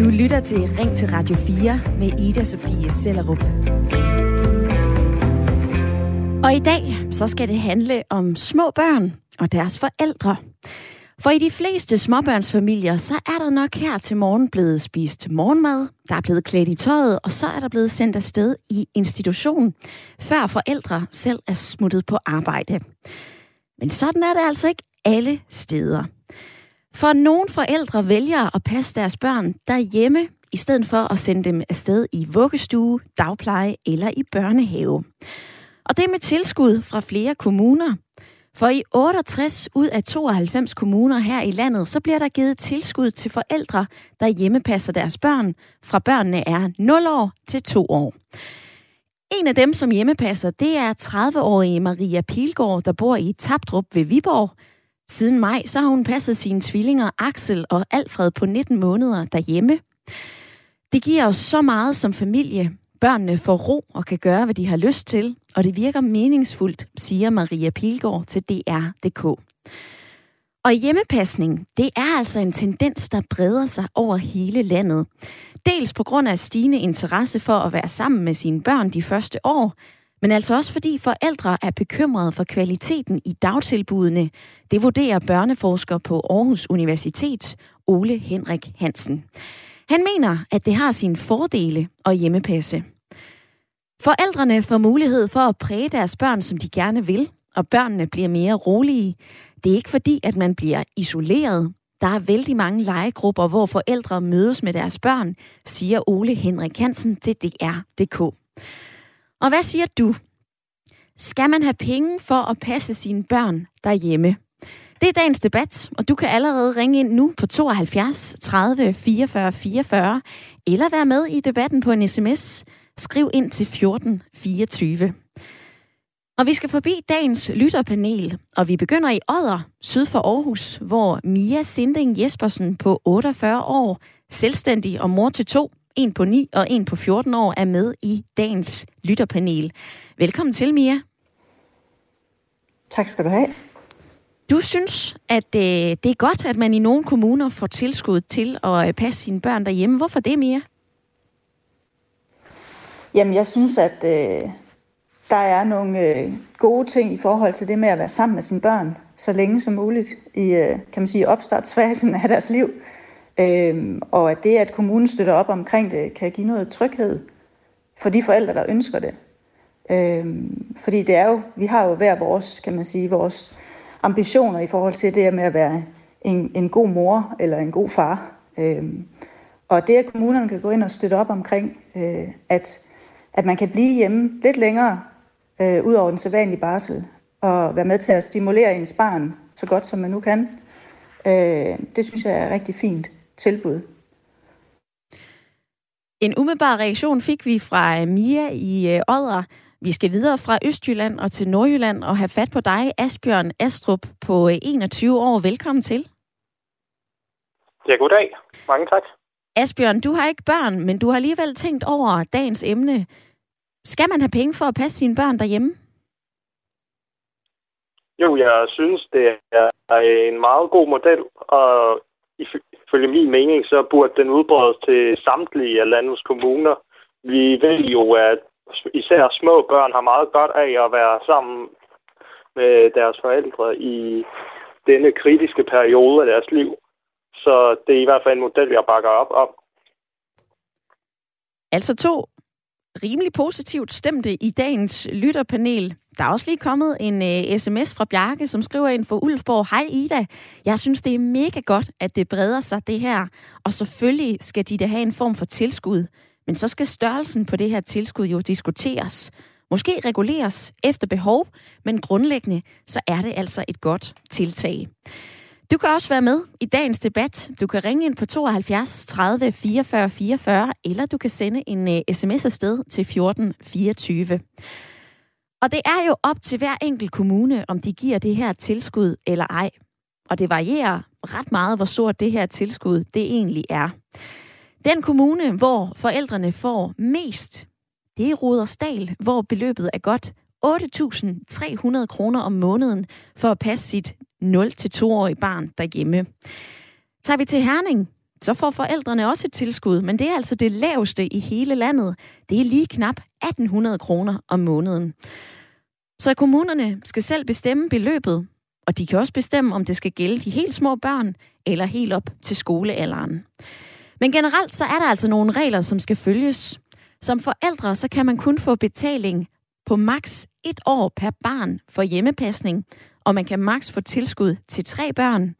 Du lytter til Ring til Radio 4 med Ida Sofie Sellerup. Og i dag, så skal det handle om små børn og deres forældre. For i de fleste småbørnsfamilier, så er der nok her til morgen blevet spist morgenmad, der er blevet klædt i tøjet, og så er der blevet sendt afsted i institution, før forældre selv er smuttet på arbejde. Men sådan er det altså ikke alle steder. For nogle forældre vælger at passe deres børn derhjemme, i stedet for at sende dem afsted i vuggestue, dagpleje eller i børnehave. Og det med tilskud fra flere kommuner. For i 68 ud af 92 kommuner her i landet, så bliver der givet tilskud til forældre, der hjemmepasser deres børn, fra børnene er 0 år til 2 år. En af dem, som hjemmepasser, det er 30-årige Maria Pilgaard, der bor i Tabdrup ved Viborg. Siden maj, så har hun passet sine tvillinger Axel og Alfred på 19 måneder derhjemme. Det giver os så meget som familie. Børnene får ro og kan gøre, hvad de har lyst til, og det virker meningsfuldt, siger Maria Pilgaard til DR.dk. Og hjemmepasning, det er altså en tendens, der breder sig over hele landet. Dels på grund af stigende interesse for at være sammen med sine børn de første år, men altså også fordi forældre er bekymrede for kvaliteten i dagtilbudene. Det vurderer børneforsker på Aarhus Universitet, Ole Henrik Hansen. Han mener, at det har sine fordele at hjemmepasse. Forældrene får mulighed for at præge deres børn, som de gerne vil, og børnene bliver mere rolige. Det er ikke fordi, at man bliver isoleret. Der er vældig mange legegrupper, hvor forældre mødes med deres børn, siger Ole Henrik Hansen til DR.dk. Og hvad siger du? Skal man have penge for at passe sine børn derhjemme? Det er dagens debat, og du kan allerede ringe ind nu på 72 30 44 44, eller være med i debatten på en sms. Skriv ind til 14 24. Og vi skal forbi dagens lytterpanel, og vi begynder i Odder, syd for Aarhus, hvor Mia Sinding Jespersen på 48 år, selvstændig og mor til to, en på 9 og en på 14 år, er med i dagens lytterpanel. Velkommen til, Mia. Tak skal du have. Du synes, at øh, det er godt, at man i nogle kommuner får tilskud til at øh, passe sine børn derhjemme. Hvorfor det, Mia? Jamen, jeg synes, at øh, der er nogle øh, gode ting i forhold til det med at være sammen med sine børn så længe som muligt i, øh, kan man sige, opstartsfasen af deres liv. Øhm, og at det, at kommunen støtter op omkring det, kan give noget tryghed for de forældre, der ønsker det. Øh, fordi det er jo, vi har jo hver vores, kan man sige, vores ambitioner i forhold til det med at være en, en god mor eller en god far. Øh, og det, at kommunerne kan gå ind og støtte op omkring, øh, at, at man kan blive hjemme lidt længere, øh, ud over den sædvanlige barsel, og være med til at stimulere ens barn så godt, som man nu kan, øh, det synes jeg er rigtig fint tilbud. En umiddelbar reaktion fik vi fra Mia i øh, Odder. Vi skal videre fra Østjylland og til Nordjylland og have fat på dig, Asbjørn Astrup, på 21 øh, år. Velkommen til. Ja, goddag. Mange tak. Asbjørn, du har ikke børn, men du har alligevel tænkt over dagens emne. Skal man have penge for at passe sine børn derhjemme? Jo, jeg synes, det er en meget god model, og følge min mening, så burde den udbredes til samtlige af landets kommuner. Vi ved jo, at især små børn har meget godt af at være sammen med deres forældre i denne kritiske periode af deres liv. Så det er i hvert fald en model, jeg bakker op om. Altså to rimelig positivt stemte i dagens lytterpanel. Der er også lige kommet en uh, øh, sms fra Bjarke, som skriver ind for Ulfborg. Hej Ida, jeg synes det er mega godt, at det breder sig det her. Og selvfølgelig skal de da have en form for tilskud. Men så skal størrelsen på det her tilskud jo diskuteres. Måske reguleres efter behov, men grundlæggende så er det altså et godt tiltag. Du kan også være med i dagens debat. Du kan ringe ind på 72 30 44 44, eller du kan sende en øh, uh, sms afsted til 14 24. Og det er jo op til hver enkelt kommune, om de giver det her tilskud eller ej. Og det varierer ret meget, hvor stort det her tilskud det egentlig er. Den kommune, hvor forældrene får mest, det er Rudersdal, hvor beløbet er godt 8.300 kroner om måneden for at passe sit 0-2-årige barn derhjemme. Tager vi til Herning, så får forældrene også et tilskud, men det er altså det laveste i hele landet. Det er lige knap 1800 kroner om måneden. Så kommunerne skal selv bestemme beløbet, og de kan også bestemme, om det skal gælde de helt små børn eller helt op til skolealderen. Men generelt så er der altså nogle regler, som skal følges. Som forældre så kan man kun få betaling på maks et år per barn for hjemmepasning, og man kan maks få tilskud til tre børn.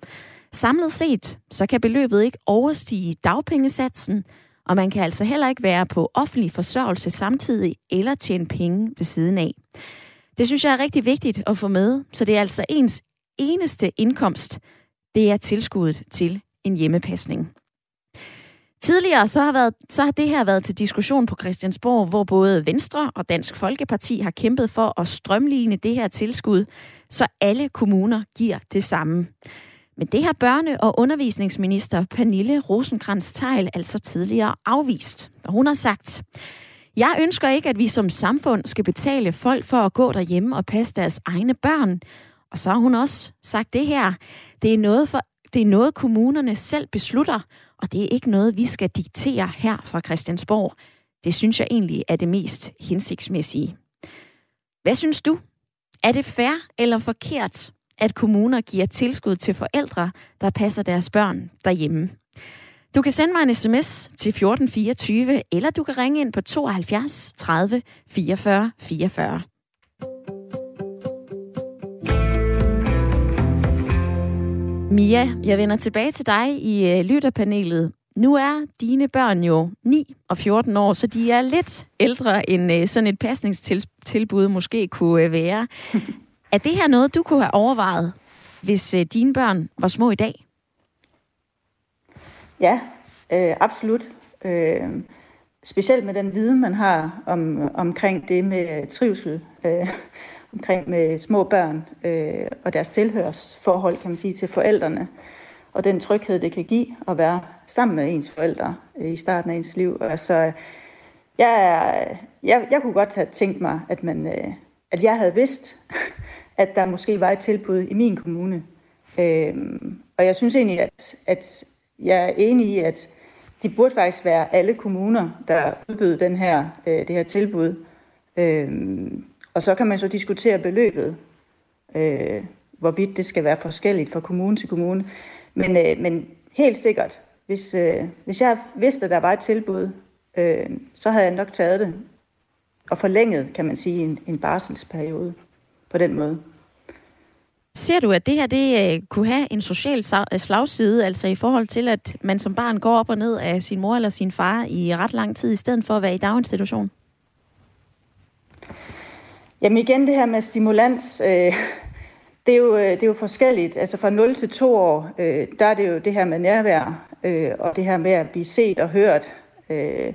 Samlet set, så kan beløbet ikke overstige dagpengesatsen, og man kan altså heller ikke være på offentlig forsørgelse samtidig eller tjene penge ved siden af. Det synes jeg er rigtig vigtigt at få med, så det er altså ens eneste indkomst, det er tilskuddet til en hjemmepasning. Tidligere så har, været, så har det her været til diskussion på Christiansborg, hvor både Venstre og Dansk Folkeparti har kæmpet for at strømligne det her tilskud, så alle kommuner giver det samme. Men det har børne- og undervisningsminister Pernille rosenkrantz teil altså tidligere afvist. Og hun har sagt, jeg ønsker ikke, at vi som samfund skal betale folk for at gå derhjemme og passe deres egne børn. Og så har hun også sagt det her. Det er noget, for, det er noget kommunerne selv beslutter, og det er ikke noget, vi skal diktere her fra Christiansborg. Det synes jeg egentlig er det mest hensigtsmæssige. Hvad synes du? Er det fair eller forkert, at kommuner giver tilskud til forældre, der passer deres børn derhjemme? Du kan sende mig en sms til 1424, eller du kan ringe ind på 72 30 44 44. Mia, jeg vender tilbage til dig i øh, lytterpanelet. Nu er dine børn jo 9 og 14 år, så de er lidt ældre, end øh, sådan et pasningstilbud måske kunne øh, være. er det her noget, du kunne have overvejet, hvis øh, dine børn var små i dag? Ja, øh, absolut. Øh, specielt med den viden, man har om, omkring det med trivsel, øh, omkring med små børn øh, og deres tilhørsforhold, kan man sige, til forældrene. Og den tryghed, det kan give at være sammen med ens forældre øh, i starten af ens liv. Og så jeg, jeg, jeg kunne godt have tænkt mig, at, man, øh, at jeg havde vidst, at der måske var et tilbud i min kommune. Øh, og jeg synes egentlig, at, at jeg er enig i, at det burde faktisk være alle kommuner, der udbød den her, øh, det her tilbud. Øh, og så kan man så diskutere beløbet, øh, hvorvidt det skal være forskelligt fra kommune til kommune. Men, øh, men helt sikkert, hvis, øh, hvis jeg vidste, at der var et tilbud, øh, så havde jeg nok taget det og forlænget, kan man sige, en, en barselsperiode på den måde. Ser du, at det her det uh, kunne have en social øh, slagside, altså i forhold til, at man som barn går op og ned af sin mor eller sin far i ret lang tid, i stedet for at være i daginstitution? Jamen igen, det her med stimulans, øh, det, er jo, det er jo forskelligt. Altså fra 0 til 2 år, øh, der er det jo det her med nærvær, øh, og det her med at blive set og hørt øh,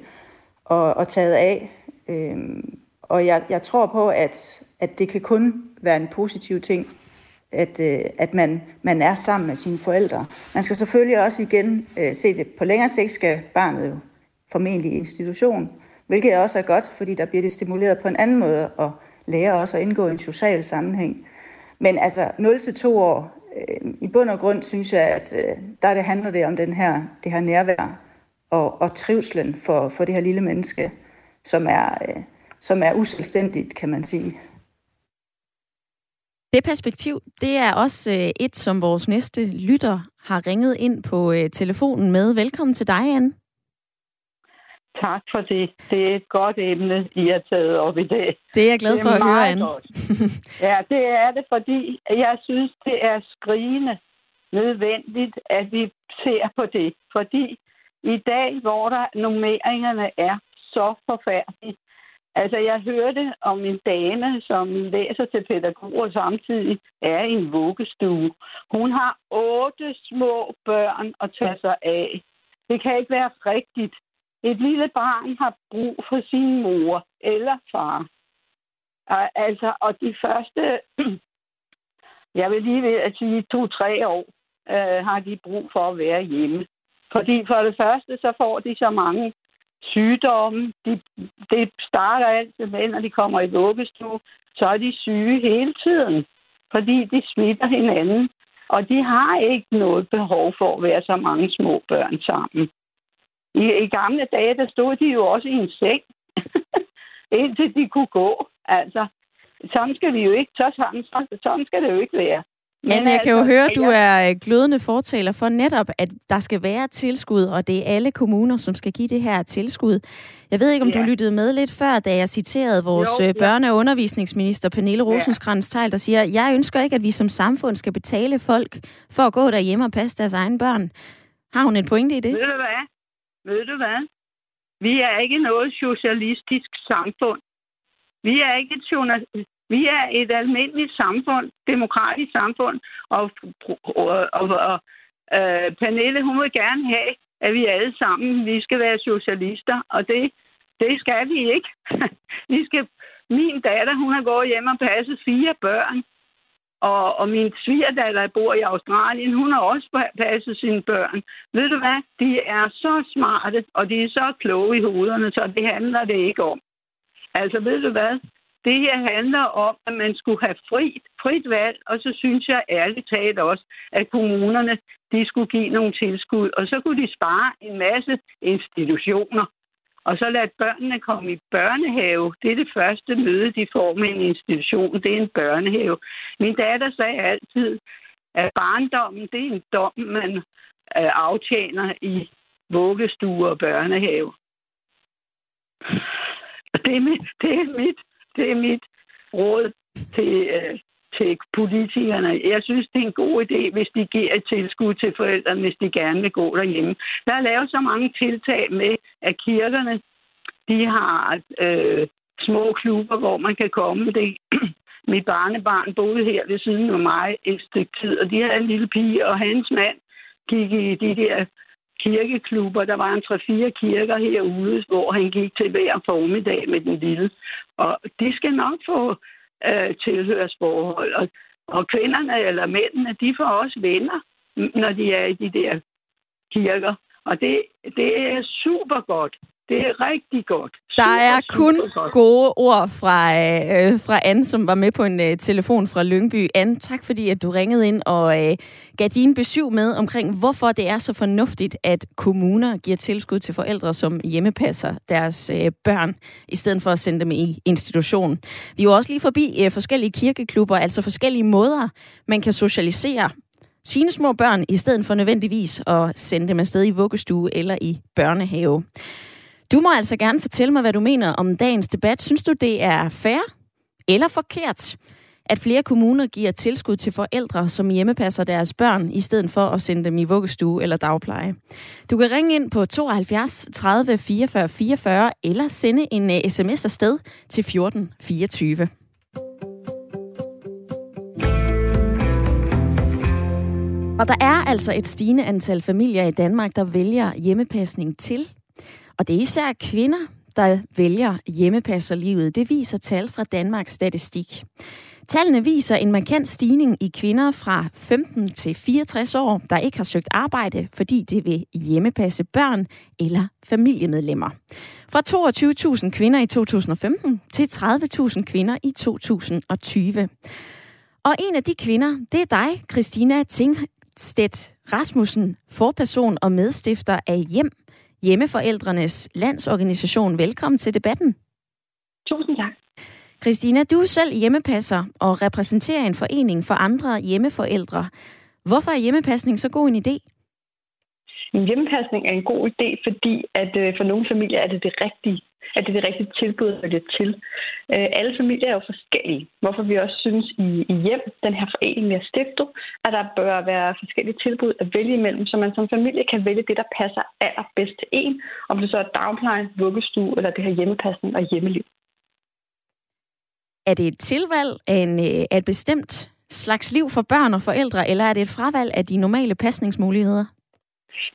og, og taget af. Øh, og jeg, jeg tror på, at, at det kan kun være en positiv ting at, øh, at man, man er sammen med sine forældre. Man skal selvfølgelig også igen øh, se det. På længere sigt skal barnet jo formentlig i institution, hvilket også er godt, fordi der bliver det stimuleret på en anden måde og lære også at indgå i en social sammenhæng. Men altså 0-2 år, øh, i bund og grund synes jeg, at øh, der det handler det om den her, det her nærvær og, og trivslen for, for det her lille menneske, som er, øh, som er uselvstændigt, kan man sige. Det perspektiv, det er også øh, et, som vores næste lytter har ringet ind på øh, telefonen med. Velkommen til dig, Anne. Tak for det. Det er et godt emne, I har taget op i dag. Det er jeg glad for at høre, Anne. ja, det er det, fordi jeg synes, det er skrigende nødvendigt, at vi ser på det. Fordi i dag, hvor der nummeringerne er så forfærdelige, Altså, jeg hørte om en dame, som læser til pædagoger samtidig er i en vuggestue. Hun har otte små børn at tage sig af. Det kan ikke være rigtigt. Et lille barn har brug for sin mor eller far. Altså, og de første, jeg vil lige ved at sige to-tre år, øh, har de brug for at være hjemme. Fordi for det første, så får de så mange sygdomme. De, det starter altid med, når de kommer i vuggestue, så er de syge hele tiden, fordi de smitter hinanden. Og de har ikke noget behov for at være så mange små børn sammen. I, i gamle dage, der stod de jo også i en seng, indtil de kunne gå. Altså, sådan skal vi jo ikke, så sådan, sådan skal det jo ikke være. Men Anne, jeg kan jo altså, høre, at du er øh, glødende fortaler for netop, at der skal være tilskud, og det er alle kommuner, som skal give det her tilskud. Jeg ved ikke, om ja. du lyttede med lidt før, da jeg citerede vores jo, øh, børne- og undervisningsminister, Pernille rosenkrantz ja. der siger, jeg ønsker ikke, at vi som samfund skal betale folk for at gå derhjemme og passe deres egne børn. Har hun en pointe i det? Ved du hvad? Ved du hvad? Vi er ikke noget socialistisk samfund. Vi er ikke et vi er et almindeligt samfund, demokratisk samfund, og, og, og, og øh, Pernille, hun vil gerne have, at vi alle sammen, vi skal være socialister, og det, det skal vi ikke. vi skal, min datter, hun har gået hjem og passet fire børn, og, og min svigerdatter, der bor i Australien, hun har også passet sine børn. Ved du hvad? De er så smarte, og de er så kloge i hovederne, så det handler det ikke om. Altså, ved du hvad? Det her handler om, at man skulle have frit, frit valg, og så synes jeg ærligt talt også, at kommunerne de skulle give nogle tilskud, og så kunne de spare en masse institutioner. Og så lade børnene komme i børnehave. Det er det første møde, de får med en institution. Det er en børnehave. Min datter sagde altid, at barndommen det er en dom, man øh, aftjener i vuggestue og børnehave. Det er mit, det er mit det er mit råd til, øh, til politikerne. Jeg synes, det er en god idé, hvis de giver et tilskud til forældrene, hvis de gerne vil gå derhjemme. Der er lavet så mange tiltag med, at kirkerne de har øh, små klubber, hvor man kan komme. Det, mit barnebarn boede her ved siden af mig et stykke tid, og de havde en lille pige, og hans mand gik i de der kirkeklubber. Der var en tre-fire kirker herude, hvor han gik til hver formiddag med den lille. Og de skal nok få øh, tilhørsforhold. Og, og kvinderne eller mændene, de får også venner, når de er i de der kirker. Og det, det er super godt. Det er rigtig godt. Super, der er kun godt. gode ord fra, øh, fra Anne, som var med på en øh, telefon fra Lyngby. Anne, tak fordi at du ringede ind og øh, gav din besøg med omkring, hvorfor det er så fornuftigt, at kommuner giver tilskud til forældre, som hjemmepasser deres øh, børn, i stedet for at sende dem i institution. Vi er jo også lige forbi øh, forskellige kirkeklubber, altså forskellige måder, man kan socialisere sine små børn, i stedet for nødvendigvis at sende dem afsted i vuggestue eller i børnehave. Du må altså gerne fortælle mig, hvad du mener om dagens debat. Synes du, det er fair eller forkert, at flere kommuner giver tilskud til forældre, som hjemmepasser deres børn, i stedet for at sende dem i vuggestue eller dagpleje? Du kan ringe ind på 72 30 44 44 eller sende en øh, uh, sms afsted til 14 24. Og der er altså et stigende antal familier i Danmark, der vælger hjemmepasning til og det er især kvinder, der vælger hjemmepasserlivet. Det viser tal fra Danmarks Statistik. Tallene viser en markant stigning i kvinder fra 15 til 64 år, der ikke har søgt arbejde, fordi det vil hjemmepasse børn eller familiemedlemmer. Fra 22.000 kvinder i 2015 til 30.000 kvinder i 2020. Og en af de kvinder, det er dig, Christina Tingstedt Rasmussen, forperson og medstifter af Hjem, Hjemmeforældrenes Landsorganisation. Velkommen til debatten. Tusind tak. Christina, du er selv hjemmepasser og repræsenterer en forening for andre hjemmeforældre. Hvorfor er hjemmepasning så god en idé? En hjemmepasning er en god idé, fordi at øh, for nogle familier er det det rigtige at det er det rigtige tilbud at det til. Øh, alle familier er jo forskellige, hvorfor vi også synes i, i hjem, den her forening, vi har stiftet, at der bør være forskellige tilbud at vælge imellem, så man som familie kan vælge det, der passer allerbedst til en, om det så er dagpleje, vuggestue eller det her hjemmepasning og hjemmeliv. Er det et tilvalg af, en, øh, af et bestemt slags liv for børn og forældre, eller er det et fravalg af de normale pasningsmuligheder?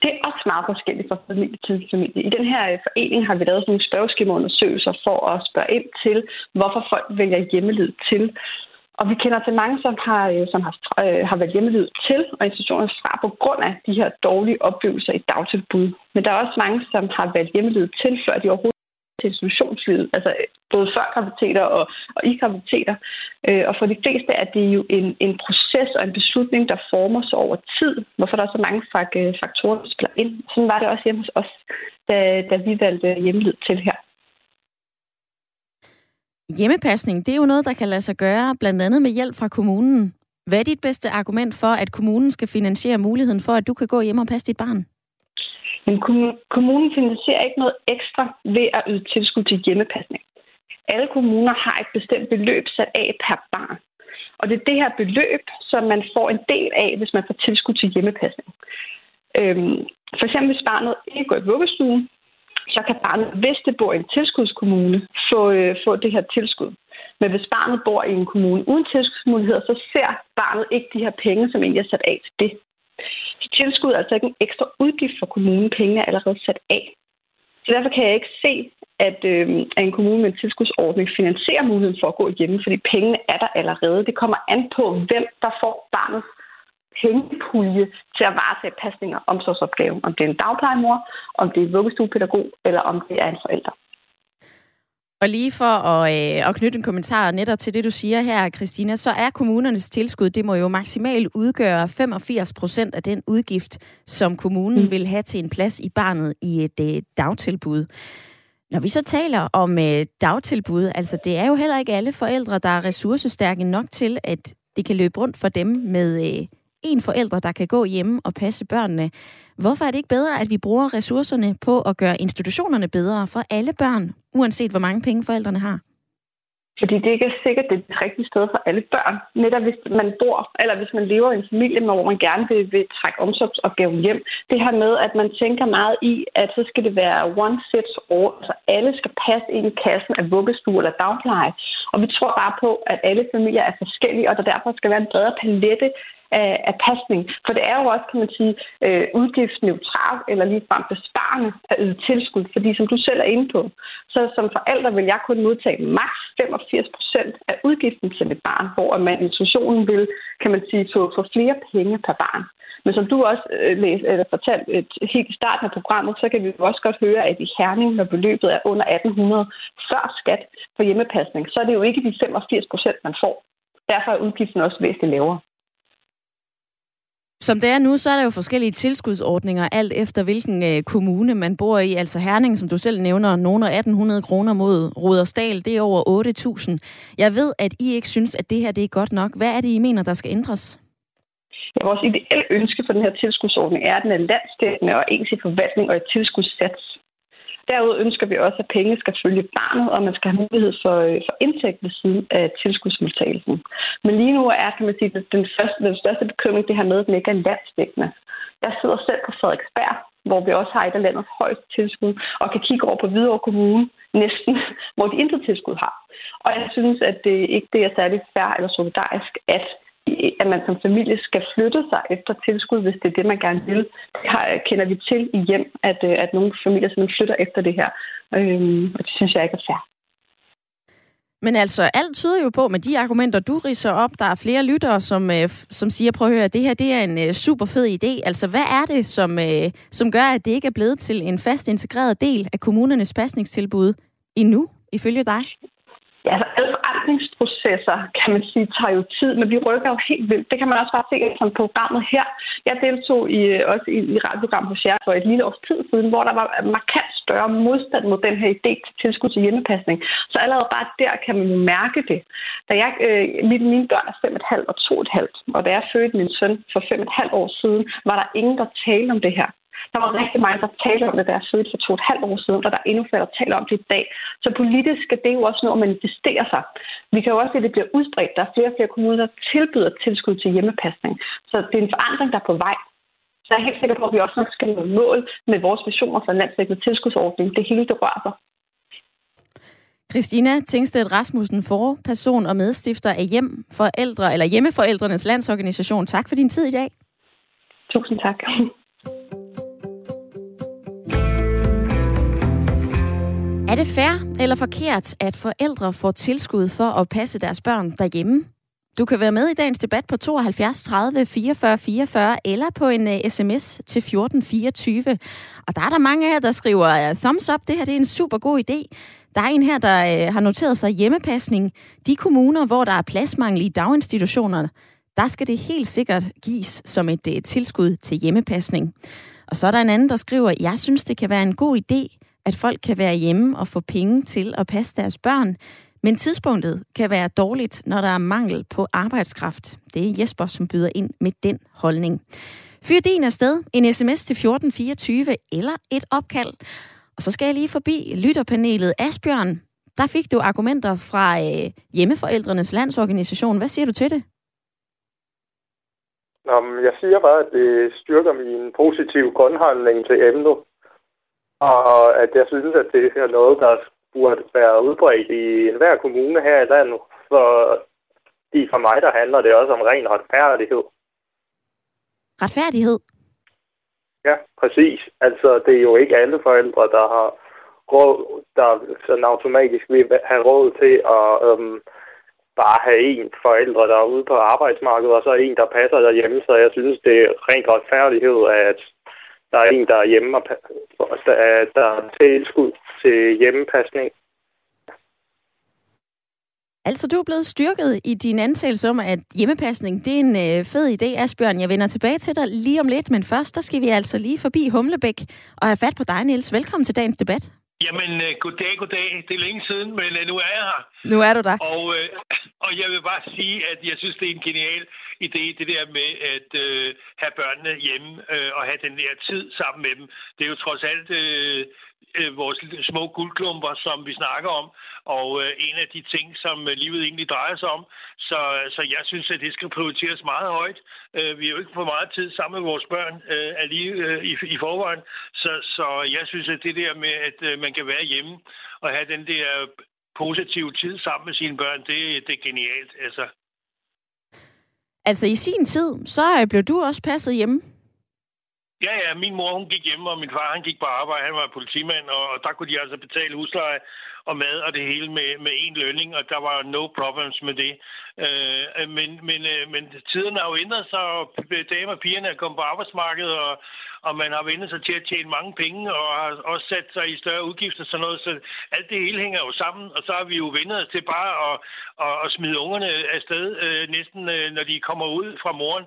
Det er også meget forskelligt fra familie til familie. I den her øh, forening har vi lavet sådan nogle spørgeskemaundersøgelser for at spørge ind til, hvorfor folk vælger hjemmelyd til. Og vi kender til mange, som har, øh, som har, øh, har valgt hjemmelyd til, og institutioner fra på grund af de her dårlige oplevelser i dagtilbud. Men der er også mange, som har valgt hjemmelyd til, før de overhovedet til institutionslivet, altså øh, både før graviditeter og, og i graviditeter. Øh, og for de fleste er det jo en, en proces og en beslutning, der former sig over tid, hvorfor der er så mange øh, faktorer, der spiller ind. Sådan var det også hjemme hos os, da, da vi valgte hjemlid til her. Hjemmepasning, det er jo noget, der kan lade sig gøre, blandt andet med hjælp fra kommunen. Hvad er dit bedste argument for, at kommunen skal finansiere muligheden for, at du kan gå hjem og passe dit barn? Men kommunen finansierer ikke noget ekstra ved at yde tilskud til hjemmepasning. Alle kommuner har et bestemt beløb sat af per barn. Og det er det her beløb, som man får en del af, hvis man får tilskud til hjemmepasning. Øhm, for eksempel hvis barnet ikke går i vuggestuen, så kan barnet, hvis det bor i en tilskudskommune, få, øh, få det her tilskud. Men hvis barnet bor i en kommune uden tilskudsmuligheder, så ser barnet ikke de her penge, som egentlig er sat af til det. De tilskud er altså ikke en ekstra udgift for kommunen. Pengene er allerede sat af. Så derfor kan jeg ikke se, at, øh, at en kommune med en tilskudsordning finansierer muligheden for at gå hjemme, fordi pengene er der allerede. Det kommer an på, hvem der får barnets pengepulje til at varetage pasning og omsorgsopgaven. Om det er en dagplejemor, om det er en vuggestuepædagog, eller om det er en forælder. Og lige for at, øh, at knytte en kommentar netop til det, du siger her, Christina, så er kommunernes tilskud, det må jo maksimalt udgøre 85 procent af den udgift, som kommunen mm. vil have til en plads i barnet i et øh, dagtilbud. Når vi så taler om øh, dagtilbud, altså det er jo heller ikke alle forældre, der er ressourcestærke nok til, at det kan løbe rundt for dem med øh, en forælder, der kan gå hjemme og passe børnene. Hvorfor er det ikke bedre, at vi bruger ressourcerne på at gøre institutionerne bedre for alle børn, uanset hvor mange penge forældrene har? Fordi det ikke er sikkert, det er det rigtige sted for alle børn. Netop hvis man bor, eller hvis man lever i en familie, hvor man gerne vil, vil trække omsorgsopgaven hjem. Det her med, at man tænker meget i, at så skal det være one fits all. Altså alle skal passe ind i kassen af vuggestue eller dagpleje. Og vi tror bare på, at alle familier er forskellige, og der derfor skal være en bredere palette af, af pasning. For det er jo også, kan man sige, øh, udgiftsneutralt eller ligefrem besparende at yde tilskud. Fordi som du selv er inde på, så som forældre vil jeg kun modtage maks 85 procent af udgiften til mit barn, hvor man institutionen vil, kan man sige, få, få flere penge per barn. Men som du også øh, læs, eller fortalte et, helt i starten af programmet, så kan vi også godt høre, at i Herning, når beløbet er under 1800 før skat for hjemmepasning, så er det jo ikke de 85 procent, man får. Derfor er udgiften også væsentligt lavere. Som det er nu, så er der jo forskellige tilskudsordninger, alt efter hvilken øh, kommune man bor i. Altså Herning, som du selv nævner, nogen 1800 kroner mod Rudersdal, det er over 8.000. Jeg ved, at I ikke synes, at det her det er godt nok. Hvad er det, I mener, der skal ændres? Ja, vores ideelle ønske for den her tilskudsordning er, at den er landstækkende og ens i forvaltning og et tilskudssats. Derudover ønsker vi også, at penge skal følge barnet, og man skal have mulighed for, øh, for indtægt ved siden af tilskudsmodtagelsen. Men lige nu er, kan man sige, den, første, den største bekymring det her med, at den ikke er landsdækkende. Jeg sidder selv på Frederiksberg, hvor vi også har et af landets højeste tilskud, og kan kigge over på Hvidovre Kommune næsten, hvor de intet tilskud har. Og jeg synes, at det ikke det er særlig fair eller solidarisk, at at man som familie skal flytte sig efter tilskud, hvis det er det, man gerne vil. Det har, kender vi til i hjem, at, øh, at nogle familier simpelthen flytter efter det her. Øhm, og det synes jeg ikke er fair. Men altså, alt tyder jo på, med de argumenter, du riser op, der er flere lyttere, som, øh, som siger, prøv at høre, det her det er en øh, super fed idé. Altså, hvad er det, som, øh, som gør, at det ikke er blevet til en fast integreret del af kommunernes pasningstilbud endnu, ifølge dig? Ja, altså alle forandringsprocesser, kan man sige, tager jo tid, men vi rykker jo helt vildt. Det kan man også bare se som programmet her. Jeg deltog i, øh, også i, i radioprogrammet hos jer for et lille års tid siden, hvor der var markant større modstand mod den her idé til tilskud til hjemmepasning. Så allerede bare der kan man jo mærke det. Da jeg, øh, mine, mine børn er 5,5 og 2,5, og da jeg fødte min søn for 5,5 år siden, var der ingen, der talte om det her. Der var rigtig mange, der talte om det, der er født for to og et halvt år siden, og der er endnu flere, der taler om det i dag. Så politisk skal det jo også nå at manifestere sig. Vi kan jo også se, at det bliver udbredt. Der er flere og flere kommuner, der tilbyder tilskud til hjemmepasning. Så det er en forandring, der er på vej. Så jeg er helt sikker på, at vi også nok skal nå mål med vores visioner for en landsdækkende tilskudsordning. Det hele, det rører sig. Christina Tingstedt Rasmussen, forperson og medstifter af Hjem Forældre, eller Hjemmeforældrenes Landsorganisation. Tak for din tid i dag. Tusind tak. Er det fair eller forkert, at forældre får tilskud for at passe deres børn derhjemme? Du kan være med i dagens debat på 72 30 44 44 eller på en øh, uh, sms til 1424. Og der er der mange af jer, der skriver uh, thumbs up. Det her det er en super god idé. Der er en her, der uh, har noteret sig hjemmepasning. De kommuner, hvor der er pladsmangel i daginstitutionerne, der skal det helt sikkert gives som et uh, tilskud til hjemmepasning. Og så er der en anden, der skriver, jeg synes, det kan være en god idé, at folk kan være hjemme og få penge til at passe deres børn. Men tidspunktet kan være dårligt, når der er mangel på arbejdskraft. Det er Jesper, som byder ind med den holdning. Fyr din afsted, en sms til 1424 eller et opkald. Og så skal jeg lige forbi lytterpanelet Asbjørn. Der fik du argumenter fra øh, Hjemmeforældrenes Landsorganisation. Hvad siger du til det? Nå, jeg siger bare, at det styrker min positive grundholdning til emnet. Og at jeg synes, at det er noget, der burde være udbredt i enhver kommune her i landet. For, for mig, der handler det også om ren retfærdighed. Retfærdighed? Ja, præcis. Altså, det er jo ikke alle forældre, der har råd, der sådan automatisk vil have råd til at øhm, bare have en forældre, der er ude på arbejdsmarkedet, og så en, der passer derhjemme. Så jeg synes, det er rent retfærdighed, at der er en, der er hjemme, og der er, der er tilskud til hjemmepasning. Altså, du er blevet styrket i din antagelse om, at hjemmepasning, det er en øh, fed idé, Asbjørn. Jeg vender tilbage til dig lige om lidt, men først, der skal vi altså lige forbi Humlebæk og have fat på dig, Niels. Velkommen til dagens debat. Jamen, uh, goddag, goddag. Det er længe siden, men uh, nu er jeg her. Nu er du der. Og, uh, og jeg vil bare sige, at jeg synes, det er en genial idé, det der med at øh, have børnene hjemme øh, og have den der tid sammen med dem. Det er jo trods alt øh, øh vores små guldklumper, som vi snakker om, og øh, en af de ting, som øh, livet egentlig drejer sig om. Så, øh, så jeg synes, at det skal prioriteres meget højt. Øh, vi har jo ikke for meget tid sammen med vores børn øh, lige øh, i, i forvejen, så, så jeg synes, at det der med, at øh, man kan være hjemme og have den der positive tid sammen med sine børn, det, det er genialt. Altså. Altså i sin tid, så øh, blev du også passet hjemme? Ja, ja, min mor hun gik hjemme, og min far han gik på arbejde. Han var politimand, og, og der kunne de altså betale husleje og mad og det hele med, med én lønning, og der var no problems med det. Øh, øh, men, men, øh, men tiden har jo ændret sig, og damer og pigerne er kommet på arbejdsmarkedet, og, og man har vendt sig til at tjene mange penge, og har også sat sig i større udgifter og sådan noget. Så alt det hele hænger jo sammen, og så har vi jo vendt os til bare at, at, at smide ungerne afsted, øh, næsten øh, når de kommer ud fra moren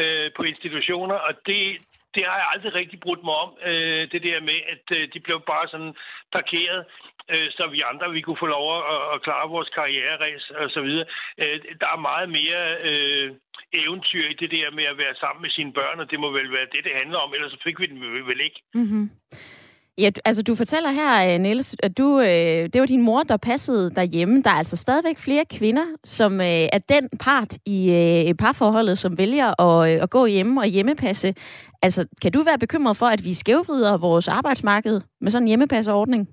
øh, på institutioner, og det, det har jeg aldrig rigtig brudt mig om, øh, det der med, at øh, de blev bare sådan parkeret, øh, så vi andre vi kunne få lov at, at klare vores karriereræs og så videre. Øh, der er meget mere øh, eventyr i det der med at være sammen med sine børn, og det må vel være det, det handler om, ellers så fik vi den vel ikke. Mm-hmm. Ja, altså du fortæller her, øh, Niels, at du, øh, det var din mor, der passede derhjemme. Der er altså stadigvæk flere kvinder, som øh, er den part i øh, parforholdet, som vælger at, øh, at gå hjemme og hjemmepasse. Altså, kan du være bekymret for, at vi skævvrider vores arbejdsmarked med sådan en hjemmepasseordning?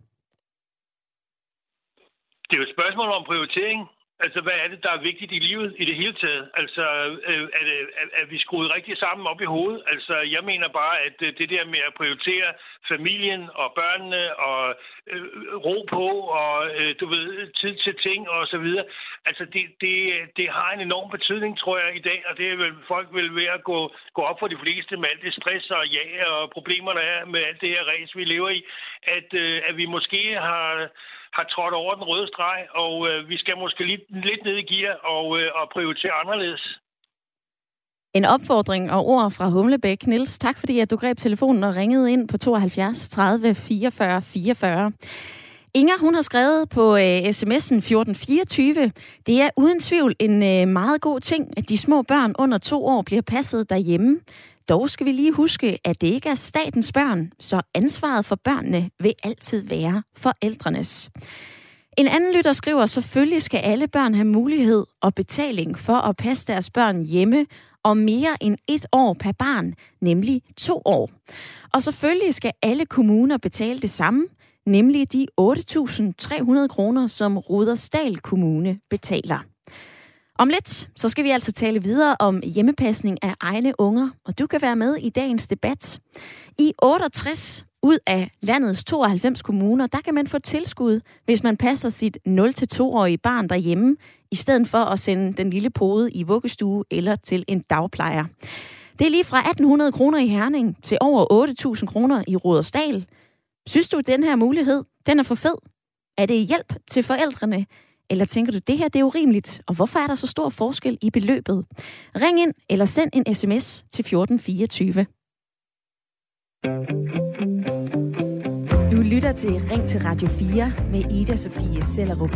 Det er jo et spørgsmål om prioritering. Altså, hvad er det, der er vigtigt i livet i det hele taget? Altså, øh, er, det, er, er vi skruet rigtig sammen op i hovedet? Altså, jeg mener bare, at øh, det der med at prioritere familien og børnene og øh, ro på og, øh, du ved, tid til ting og så videre, altså, det, det, det har en enorm betydning, tror jeg, i dag, og det er vel, folk vil ved at gå, gå op for de fleste med alt det stress og ja og problemer, der er med alt det her race, vi lever i, at, øh, at vi måske har har trådt over den røde streg, og øh, vi skal måske lidt, lidt ned i gear og, øh, og prioritere anderledes. En opfordring og ord fra Humlebæk. Niels, tak fordi at du greb telefonen og ringede ind på 72 30 44 44. Inger, hun har skrevet på øh, sms'en 1424. Det er uden tvivl en øh, meget god ting, at de små børn under to år bliver passet derhjemme. Dog skal vi lige huske, at det ikke er statens børn, så ansvaret for børnene vil altid være forældrenes. En anden lytter skriver, selvfølgelig skal alle børn have mulighed og betaling for at passe deres børn hjemme og mere end et år per barn, nemlig to år. Og selvfølgelig skal alle kommuner betale det samme, nemlig de 8.300 kroner, som Rudersdal Kommune betaler. Om lidt, så skal vi altså tale videre om hjemmepasning af egne unger, og du kan være med i dagens debat. I 68 ud af landets 92 kommuner, der kan man få tilskud, hvis man passer sit 0-2-årige barn derhjemme i stedet for at sende den lille pode i vuggestue eller til en dagplejer. Det er lige fra 1800 kroner i Herning til over 8.000 kroner i Rudersdal. Synes du, at den her mulighed, den er for fed? Er det hjælp til forældrene? Eller tænker du, det her det er urimeligt, og hvorfor er der så stor forskel i beløbet? Ring ind eller send en sms til 1424. Du lytter til Ring til Radio 4 med Ida Sofie Sellerup.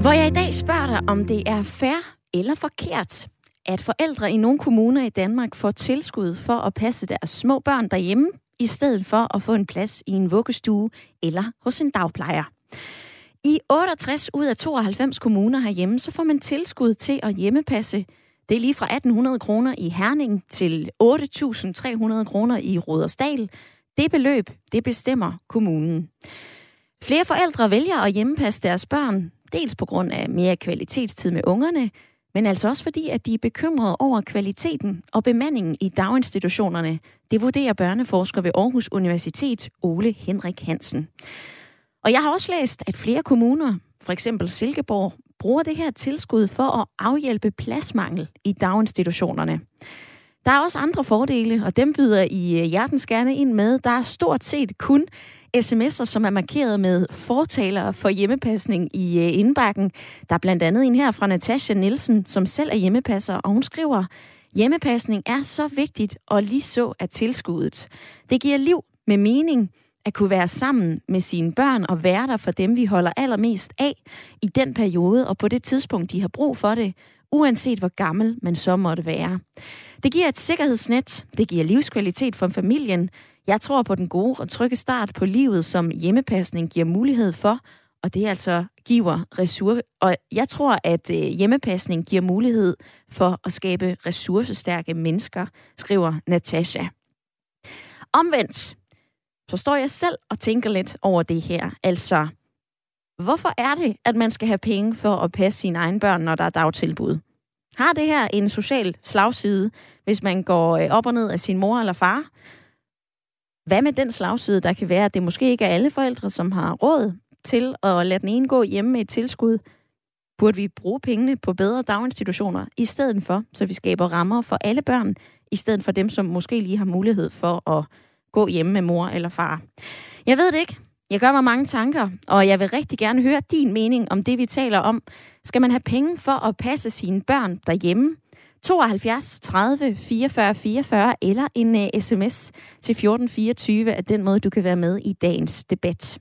Hvor jeg i dag spørger dig, om det er fair eller forkert, at forældre i nogle kommuner i Danmark får tilskud for at passe deres små børn derhjemme, i stedet for at få en plads i en vuggestue eller hos en dagplejer. I 68 ud af 92 kommuner herhjemme, så får man tilskud til at hjemmepasse. Det er lige fra 1800 kroner i Herning til 8.300 kroner i Rudersdal. Det beløb, det bestemmer kommunen. Flere forældre vælger at hjemmepasse deres børn, dels på grund af mere kvalitetstid med ungerne, men altså også fordi, at de er bekymrede over kvaliteten og bemandingen i daginstitutionerne. Det vurderer børneforsker ved Aarhus Universitet, Ole Henrik Hansen. Og jeg har også læst, at flere kommuner, for eksempel Silkeborg, bruger det her tilskud for at afhjælpe pladsmangel i daginstitutionerne. Der er også andre fordele, og dem byder I øh, hjertens gerne ind med. Der er stort set kun sms'er, som er markeret med fortalere for hjemmepasning i øh, indbakken. Der er blandt andet en her fra Natasha Nielsen, som selv er hjemmepasser, og hun skriver, hjemmepasning er så vigtigt, og lige så er tilskuddet. Det giver liv med mening, at kunne være sammen med sine børn og være der for dem, vi holder allermest af i den periode og på det tidspunkt, de har brug for det, uanset hvor gammel man så måtte være. Det giver et sikkerhedsnet, det giver livskvalitet for familien. Jeg tror på den gode og trygge start på livet, som hjemmepasning giver mulighed for, og det altså giver ressourcer. Og jeg tror, at øh, hjemmepasning giver mulighed for at skabe ressourcestærke mennesker, skriver Natasha. Omvendt, så står jeg selv og tænker lidt over det her. Altså, hvorfor er det, at man skal have penge for at passe sine egne børn, når der er dagtilbud? Har det her en social slagside, hvis man går øh, op og ned af sin mor eller far? Hvad med den slagside, der kan være, at det måske ikke er alle forældre, som har råd til at lade den ene gå hjemme med et tilskud? Burde vi bruge pengene på bedre daginstitutioner i stedet for, så vi skaber rammer for alle børn, i stedet for dem, som måske lige har mulighed for at gå hjemme med mor eller far. Jeg ved det ikke. Jeg gør mig mange tanker, og jeg vil rigtig gerne høre din mening om det, vi taler om. Skal man have penge for at passe sine børn derhjemme? 72 30 44 44 eller en øh, uh, sms til 1424 er den måde, du kan være med i dagens debat.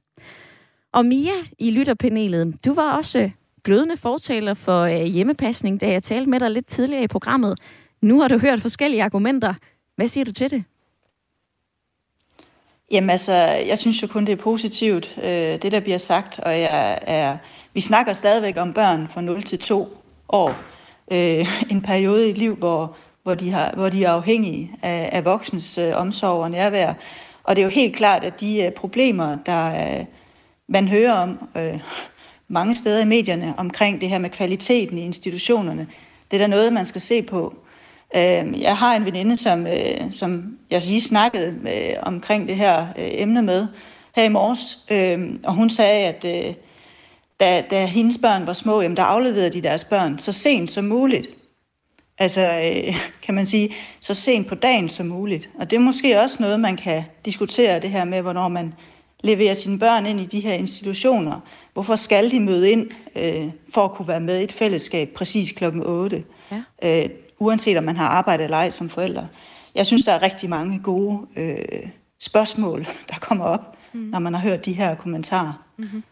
Og Mia i lytterpanelet, du var også øh, glødende fortaler for uh, hjemmepasning, da jeg talte med dig lidt tidligere i programmet. Nu har du hørt forskellige argumenter. Hvad siger du til det? Jamen altså, jeg synes jo kun, det er positivt, øh, det der bliver sagt, og jeg er, vi snakker stadigvæk om børn fra 0 til 2 år. Øh, en periode i liv, hvor, hvor, de, har, hvor de er afhængige af, af voksens øh, omsorg og nærvær. Og det er jo helt klart, at de øh, problemer, der øh, man hører om øh, mange steder i medierne omkring det her med kvaliteten i institutionerne, det er der noget, man skal se på. Øh, jeg har en veninde, som, øh, som jeg lige snakkede med, omkring det her øh, emne med her i morges, øh, og hun sagde, at øh, da, da hendes børn var små, jamen, der afleverede de deres børn så sent som muligt. Altså, øh, kan man sige, så sent på dagen som muligt. Og det er måske også noget, man kan diskutere, det her med, hvornår man leverer sine børn ind i de her institutioner. Hvorfor skal de møde ind øh, for at kunne være med i et fællesskab præcis klokken 8? Ja. Øh, uanset om man har arbejdet eller ej som forældre. Jeg synes, der er rigtig mange gode øh, spørgsmål, der kommer op, mm. når man har hørt de her kommentarer. Mm-hmm.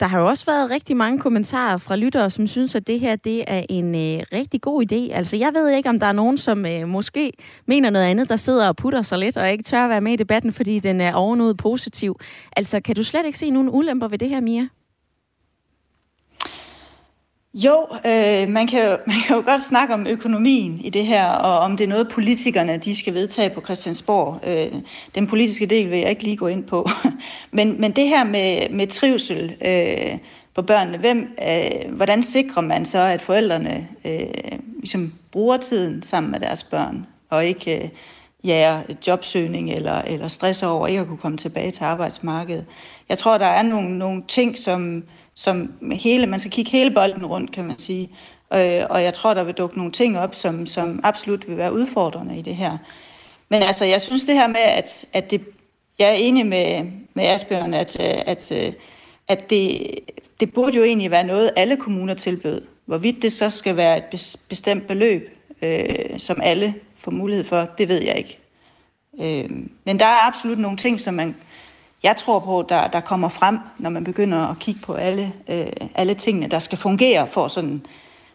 Der har jo også været rigtig mange kommentarer fra lyttere, som synes, at det her det er en øh, rigtig god idé. Altså, jeg ved ikke, om der er nogen, som øh, måske mener noget andet, der sidder og putter sig lidt, og ikke tør at være med i debatten, fordi den er ovenud positiv. Altså, kan du slet ikke se nogen ulemper ved det her, Mia? Jo, øh, man, kan jo, man kan jo godt snakke om økonomien i det her, og om det er noget, politikerne de skal vedtage på Christiansborg. Øh, den politiske del vil jeg ikke lige gå ind på. men, men det her med, med trivsel øh, på børnene, hvem, øh, hvordan sikrer man så, at forældrene øh, ligesom bruger tiden sammen med deres børn, og ikke øh, jager jobsøgning eller, eller stress over ikke at kunne komme tilbage til arbejdsmarkedet? Jeg tror, der er nogle, nogle ting, som som hele, man skal kigge hele bolden rundt, kan man sige. Øh, og jeg tror, der vil dukke nogle ting op, som, som absolut vil være udfordrende i det her. Men altså, jeg synes det her med, at, at det, jeg er enig med, med Asbjørn, at, at, at det, det burde jo egentlig være noget, alle kommuner tilbød. Hvorvidt det så skal være et bestemt beløb, øh, som alle får mulighed for, det ved jeg ikke. Øh, men der er absolut nogle ting, som man, jeg tror på, der, der kommer frem, når man begynder at kigge på alle, øh, alle tingene, der skal fungere for, sådan,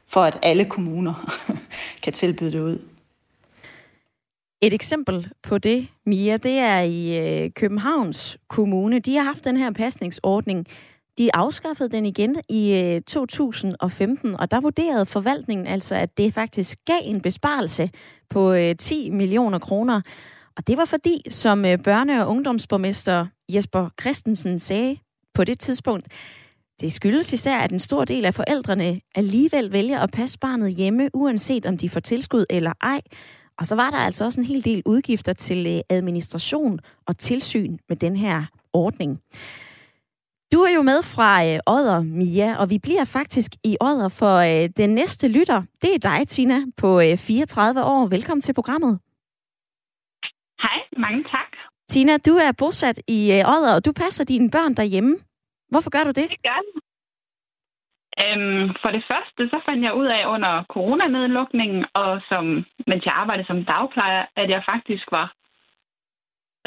for at alle kommuner kan tilbyde det ud. Et eksempel på det, Mia, det er i øh, Københavns Kommune. De har haft den her pasningsordning. De afskaffede den igen i øh, 2015, og der vurderede forvaltningen altså, at det faktisk gav en besparelse på øh, 10 millioner kroner. Og det var fordi, som øh, børne- og ungdomsborgmester Jesper Christensen sagde på det tidspunkt, det skyldes især, at en stor del af forældrene alligevel vælger at passe barnet hjemme, uanset om de får tilskud eller ej. Og så var der altså også en hel del udgifter til øh, administration og tilsyn med den her ordning. Du er jo med fra øh, Odder, Mia, og vi bliver faktisk i Odder for øh, den næste lytter. Det er dig, Tina, på øh, 34 år. Velkommen til programmet. Hej, mange tak. Tina, du er bosat i øh, Odder, og du passer dine børn derhjemme. Hvorfor gør du det? Det gør jeg. Øhm, for det første, så fandt jeg ud af under coronanedlukningen, og som, mens jeg arbejdede som dagplejer, at jeg faktisk var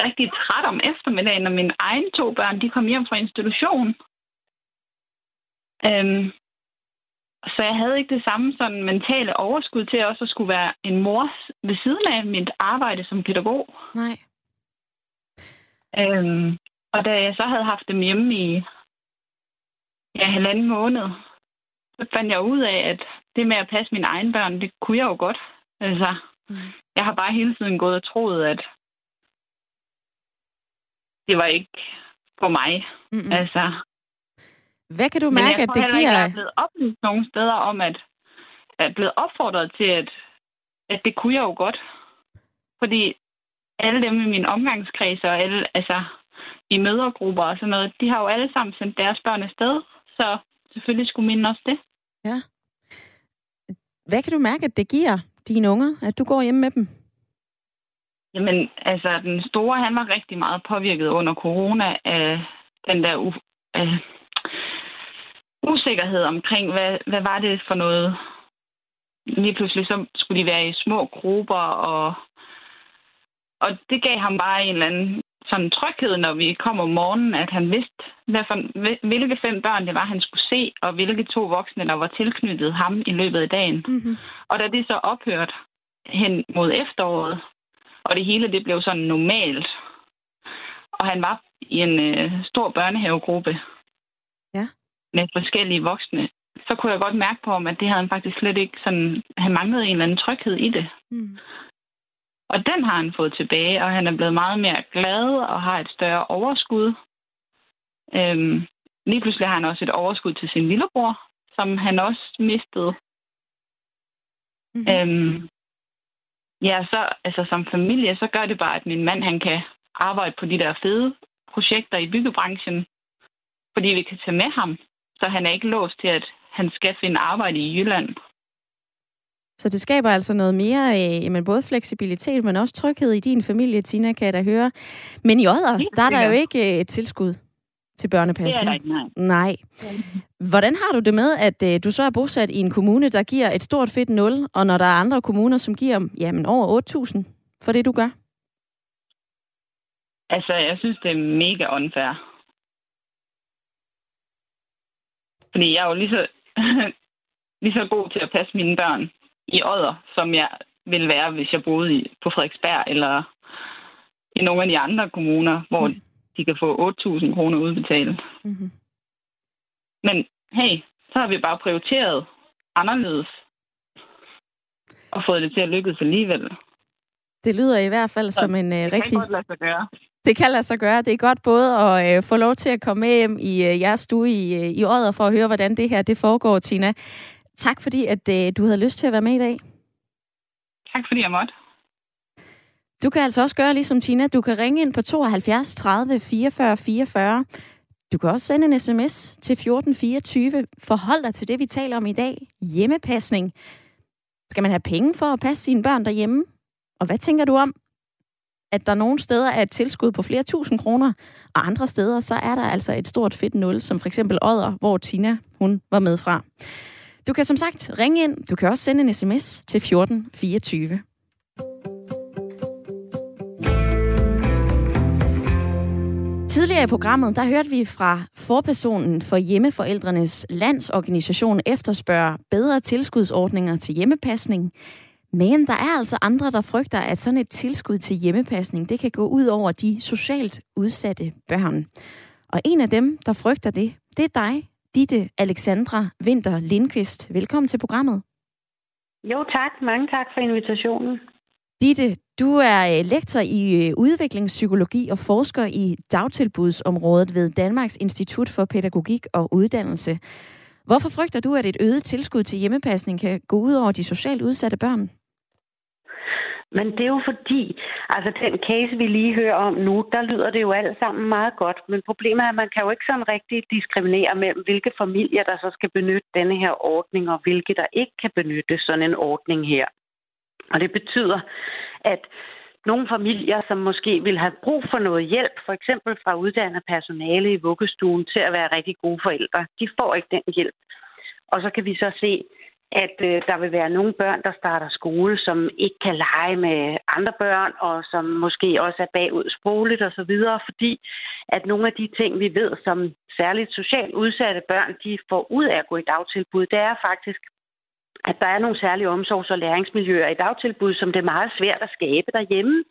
rigtig træt om eftermiddagen, når mine egne to børn de kom hjem fra institution. Øhm, så jeg havde ikke det samme sådan mentale overskud til også at skulle være en mor ved siden af mit arbejde som pædagog. Nej. Øhm, og da jeg så havde haft dem hjemme i ja, halvanden måned, så fandt jeg ud af, at det med at passe mine egne børn, det kunne jeg jo godt. Altså, mm. jeg har bare hele tiden gået og troet, at det var ikke for mig. Mm-hmm. Altså, Hvad kan du mærke, at det giver? jeg er blevet oplyst nogle steder om, at jeg er blevet opfordret til, at, at det kunne jeg jo godt. Fordi alle dem i min omgangskreds og alle, altså i mødergrupper og sådan noget, de har jo alle sammen sendt deres børn afsted. Så selvfølgelig skulle mine også det. Ja. Hvad kan du mærke, at det giver dine unger, at du går hjem med dem? Jamen, altså, den store, han var rigtig meget påvirket under corona af den der u- af usikkerhed omkring, hvad, hvad var det for noget. Lige pludselig så skulle de være i små grupper, og, og det gav ham bare en eller anden sådan tryghed, når vi kom om morgenen, at han vidste, hvad for, hvilke fem børn det var, han skulle se, og hvilke to voksne, der var tilknyttet ham i løbet af dagen. Mm-hmm. Og da det så ophørte hen mod efteråret, og det hele det blev sådan normalt, og han var i en øh, stor børnehavegruppe. Med forskellige voksne, så kunne jeg godt mærke på ham, at det havde han faktisk slet ikke sådan, han manglede en eller anden tryghed i det. Mm. Og den har han fået tilbage, og han er blevet meget mere glad og har et større overskud. Øhm, lige pludselig har han også et overskud til sin lillebror, som han også mistede. Mm-hmm. Øhm, ja, så altså, som familie, så gør det bare, at min mand han kan arbejde på de der fede projekter i byggebranchen, fordi vi kan tage med ham. Så han er ikke låst til, at han skal finde arbejde i Jylland. Så det skaber altså noget mere, øh, jamen både fleksibilitet, men også tryghed i din familie, Tina, kan jeg da høre. Men i Odder, der er der jo ikke øh, et tilskud til børnepasning. Det er der ikke, nej. Nej. Hvordan har du det med, at øh, du så er bosat i en kommune, der giver et stort fedt nul, og når der er andre kommuner, som giver jamen, over 8.000 for det, du gør? Altså, jeg synes, det er mega unfair. Fordi jeg er jo lige så, lige så god til at passe mine børn i Odder, som jeg ville være, hvis jeg boede i, på Frederiksberg eller i nogle af de andre kommuner, hvor mm. de kan få 8.000 kroner udbetalt. Mm-hmm. Men hey, så har vi bare prioriteret anderledes og fået det til at lykkes alligevel. Det lyder i hvert fald så som en uh, det rigtig... Det kan godt lade sig gøre. Det kan lade sig gøre. Det er godt både at uh, få lov til at komme med hjem i uh, jeres stue i, uh, i Odder for at høre, hvordan det her det foregår, Tina. Tak fordi, at uh, du havde lyst til at være med i dag. Tak fordi jeg måtte. Du kan altså også gøre ligesom Tina. Du kan ringe ind på 72 30 44 44. Du kan også sende en sms til 1424. Forhold dig til det, vi taler om i dag. Hjemmepasning. Skal man have penge for at passe sine børn derhjemme? Og hvad tænker du om, at der nogle steder er et tilskud på flere tusind kroner, og andre steder så er der altså et stort fedt nul, som for eksempel Odder, hvor Tina hun var med fra. Du kan som sagt ringe ind. Du kan også sende en sms til 1424. Tidligere i programmet, der hørte vi fra forpersonen for hjemmeforældrenes landsorganisation efterspørger bedre tilskudsordninger til hjemmepasning. Men der er altså andre, der frygter, at sådan et tilskud til hjemmepasning, det kan gå ud over de socialt udsatte børn. Og en af dem, der frygter det, det er dig, Ditte Alexandra Vinter Lindqvist. Velkommen til programmet. Jo tak, mange tak for invitationen. Ditte, du er øh, lektor i øh, udviklingspsykologi og forsker i dagtilbudsområdet ved Danmarks Institut for Pædagogik og Uddannelse. Hvorfor frygter du, at et øget tilskud til hjemmepasning kan gå ud over de socialt udsatte børn? Men det er jo fordi, altså den case, vi lige hører om nu, der lyder det jo alt sammen meget godt. Men problemet er, at man kan jo ikke sådan rigtig diskriminere mellem, hvilke familier, der så skal benytte denne her ordning, og hvilke, der ikke kan benytte sådan en ordning her. Og det betyder, at nogle familier, som måske vil have brug for noget hjælp, for eksempel fra uddannet personale i vuggestuen til at være rigtig gode forældre, de får ikke den hjælp. Og så kan vi så se, at øh, der vil være nogle børn, der starter skole, som ikke kan lege med andre børn, og som måske også er bagud sprogligt osv., fordi at nogle af de ting, vi ved, som særligt socialt udsatte børn, de får ud af at gå i dagtilbud, det er faktisk, at der er nogle særlige omsorgs- og læringsmiljøer i dagtilbud, som det er meget svært at skabe derhjemme.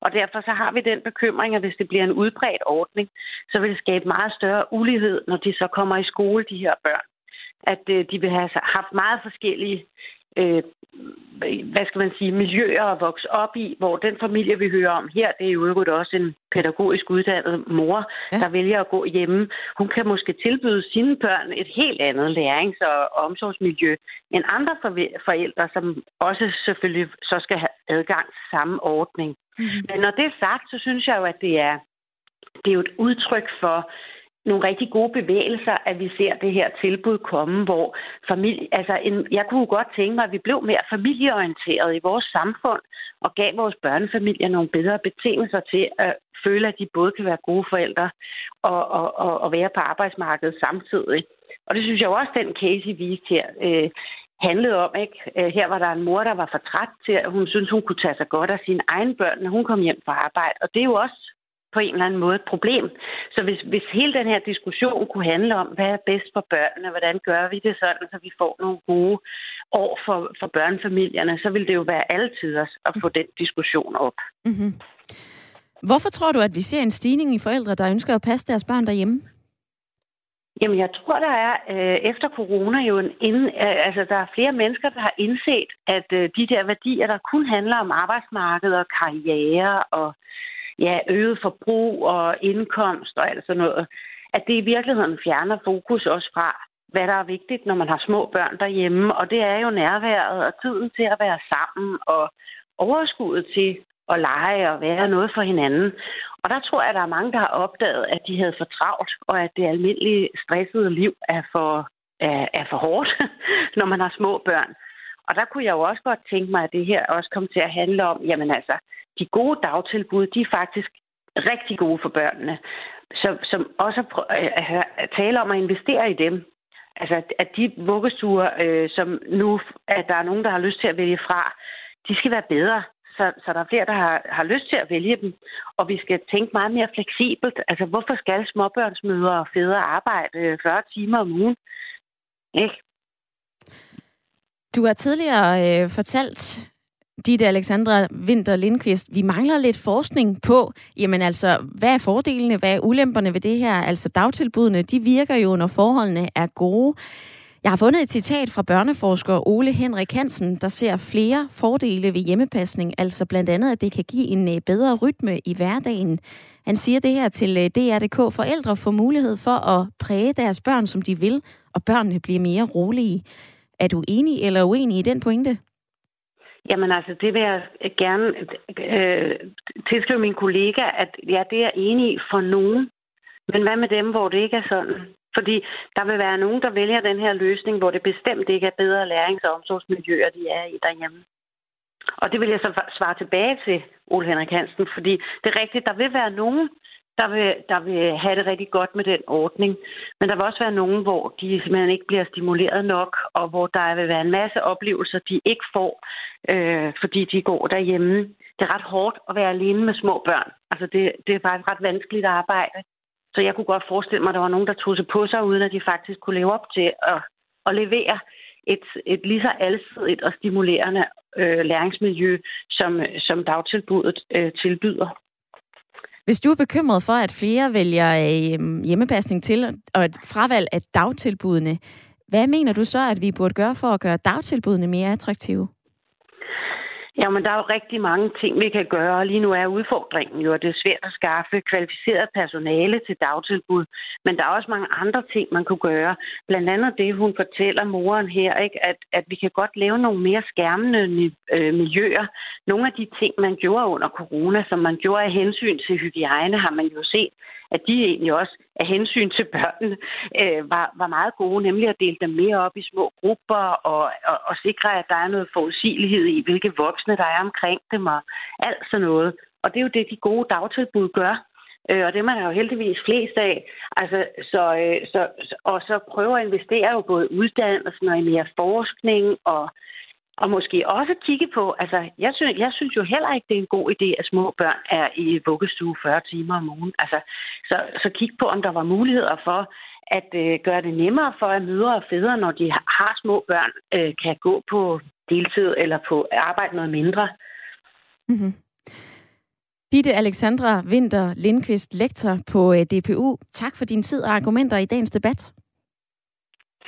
Og derfor så har vi den bekymring, at hvis det bliver en udbredt ordning, så vil det skabe meget større ulighed, når de så kommer i skole, de her børn at øh, de vil have haft meget forskellige øh, hvad skal man sige, miljøer at vokse op i, hvor den familie, vi hører om her, det er jo også en pædagogisk uddannet mor, ja. der vælger at gå hjemme. Hun kan måske tilbyde sine børn et helt andet lærings- og omsorgsmiljø end andre forældre, som også selvfølgelig så skal have adgang til samme ordning. Mm-hmm. Men når det er sagt, så synes jeg jo, at det er, det er jo et udtryk for nogle rigtig gode bevægelser, at vi ser det her tilbud komme, hvor familie, altså en, jeg kunne godt tænke mig, at vi blev mere familieorienteret i vores samfund og gav vores børnefamilier nogle bedre betingelser til at føle, at de både kan være gode forældre og, og, og, og være på arbejdsmarkedet samtidig. Og det synes jeg også, den case, I viste her, øh, handlede om, ikke? Øh, her var der en mor, der var for træt til, at hun syntes, hun kunne tage sig godt af sine egne børn, når hun kom hjem fra arbejde. Og det er jo også på en eller anden måde et problem. Så hvis, hvis hele den her diskussion kunne handle om, hvad er bedst for børnene, hvordan gør vi det sådan, så vi får nogle gode år for, for børnefamilierne, så vil det jo være altid at få den diskussion op. Mm-hmm. Hvorfor tror du, at vi ser en stigning i forældre, der ønsker at passe deres børn derhjemme? Jamen, jeg tror, der er øh, efter corona jo en ind, øh, altså der er flere mennesker, der har indset, at øh, de der værdier, der kun handler om arbejdsmarked og karriere og ja, øget forbrug og indkomst og alt sådan noget, at det i virkeligheden fjerner fokus også fra, hvad der er vigtigt, når man har små børn derhjemme. Og det er jo nærværet og tiden til at være sammen og overskuddet til at lege og være noget for hinanden. Og der tror jeg, at der er mange, der har opdaget, at de havde for travlt, og at det almindelige stressede liv er for, er, er for hårdt, når man har små børn. Og der kunne jeg jo også godt tænke mig, at det her også kom til at handle om, jamen altså, de gode dagtilbud, de er faktisk rigtig gode for børnene. Så, som også at, at tale om at investere i dem. Altså, at de vuggestuer, øh, som nu at der er nogen, der har lyst til at vælge fra, de skal være bedre. Så, så der er flere, der har, har lyst til at vælge dem. Og vi skal tænke meget mere fleksibelt. Altså, hvorfor skal småbørnsmødre og fædre arbejde øh, 40 timer om ugen? Ikke? Du har tidligere øh, fortalt Ditte Alexandra Winter Lindqvist, vi mangler lidt forskning på, jamen altså, hvad er fordelene, hvad er ulemperne ved det her? Altså dagtilbudene, de virker jo, når forholdene er gode. Jeg har fundet et citat fra børneforsker Ole Henrik Hansen, der ser flere fordele ved hjemmepasning, altså blandt andet, at det kan give en øh, bedre rytme i hverdagen. Han siger det her til øh, DR.dk. Forældre får mulighed for at præge deres børn, som de vil, og børnene bliver mere rolige. Er du enig eller uenig i den pointe? Jamen altså, det vil jeg gerne øh, tilskrive min kollega, at ja, det er enig i for nogen. Men hvad med dem, hvor det ikke er sådan? Fordi der vil være nogen, der vælger den her løsning, hvor det bestemt ikke er bedre lærings- og omsorgsmiljøer, de er i derhjemme. Og det vil jeg så svare tilbage til Ole Henrik Hansen, fordi det er rigtigt, der vil være nogen, der vil, der vil have det rigtig godt med den ordning. Men der vil også være nogen, hvor de simpelthen ikke bliver stimuleret nok, og hvor der vil være en masse oplevelser, de ikke får, øh, fordi de går derhjemme. Det er ret hårdt at være alene med små børn. Altså det, det er faktisk ret vanskeligt arbejde. Så jeg kunne godt forestille mig, at der var nogen, der tog sig på sig, uden at de faktisk kunne leve op til at, at levere et, et lige så alsidigt og stimulerende øh, læringsmiljø, som, som dagtilbuddet øh, tilbyder. Hvis du er bekymret for, at flere vælger øh, hjemmepasning til og et fravalg af dagtilbudene, hvad mener du så, at vi burde gøre for at gøre dagtilbudene mere attraktive? Jamen, der er jo rigtig mange ting, vi kan gøre. Lige nu er udfordringen jo, at det er svært at skaffe kvalificeret personale til dagtilbud. Men der er også mange andre ting, man kunne gøre. Blandt andet det, hun fortæller moren her, ikke? At, at vi kan godt lave nogle mere skærmende øh, miljøer. Nogle af de ting, man gjorde under corona, som man gjorde af hensyn til hygiejne, har man jo set, at de egentlig også af hensyn til børnene øh, var, var meget gode, nemlig at dele dem mere op i små grupper og, og, og sikre, at der er noget forudsigelighed i, hvilke voksne der er omkring dem og alt sådan noget. Og det er jo det, de gode dagtilbud gør. Øh, og det man er jo heldigvis flest af. Altså, så, øh, så, og så prøver at investere jo både uddannelsen og i mere forskning og og måske også kigge på, altså jeg synes, jeg synes jo heller ikke, det er en god idé, at små børn er i vuggestue 40 timer om ugen. Altså, så, så kig på, om der var muligheder for at øh, gøre det nemmere for, at mødre og fædre, når de har små børn, øh, kan gå på deltid eller på arbejde noget mindre. Mm-hmm. Ditte Alexandra Winter Lindqvist, lektor på øh, DPU. Tak for din tid og argumenter i dagens debat.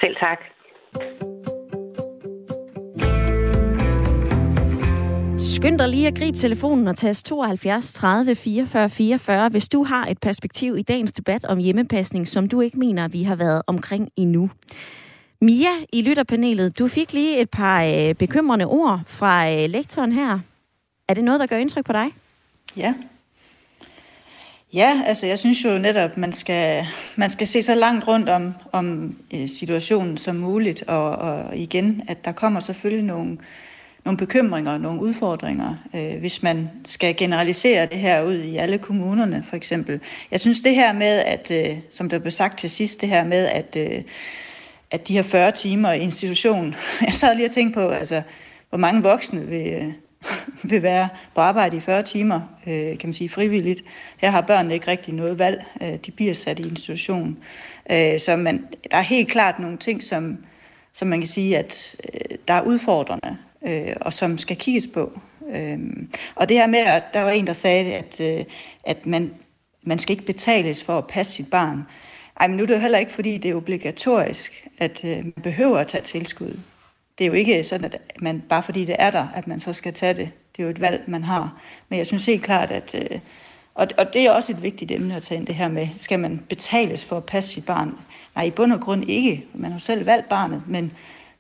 Selv tak. Skynd dig lige at gribe telefonen og tast 72 30 44 44, hvis du har et perspektiv i dagens debat om hjemmepasning, som du ikke mener, vi har været omkring endnu. Mia i lytterpanelet, du fik lige et par øh, bekymrende ord fra øh, lektoren her. Er det noget, der gør indtryk på dig? Ja. Ja, altså jeg synes jo netop, man skal, man skal se så langt rundt om, om øh, situationen som muligt, og, og igen, at der kommer selvfølgelig nogle nogle bekymringer, nogle udfordringer, øh, hvis man skal generalisere det her ud i alle kommunerne, for eksempel. Jeg synes det her med, at, øh, som der blev sagt til sidst, det her med, at, øh, at de her 40 timer i institution, jeg sad lige og tænkte på, altså, hvor mange voksne vil, øh, vil være på arbejde i 40 timer, øh, kan man sige frivilligt. Her har børnene ikke rigtig noget valg. Øh, de bliver sat i institution. Øh, så man, der er helt klart nogle ting, som, som man kan sige, at øh, der er udfordrende øh, og som skal kigges på. Øh, og det her med, at der var en, der sagde, at, øh, at man, man skal ikke betales for at passe sit barn. Ej, men nu er det jo heller ikke, fordi det er obligatorisk, at øh, man behøver at tage tilskud. Det er jo ikke sådan, at man, bare fordi det er der, at man så skal tage det. Det er jo et valg, man har. Men jeg synes helt klart, at... Øh, og, og det er også et vigtigt emne at tage ind det her med, skal man betales for at passe sit barn? Nej, i bund og grund ikke. Man har selv valgt barnet, men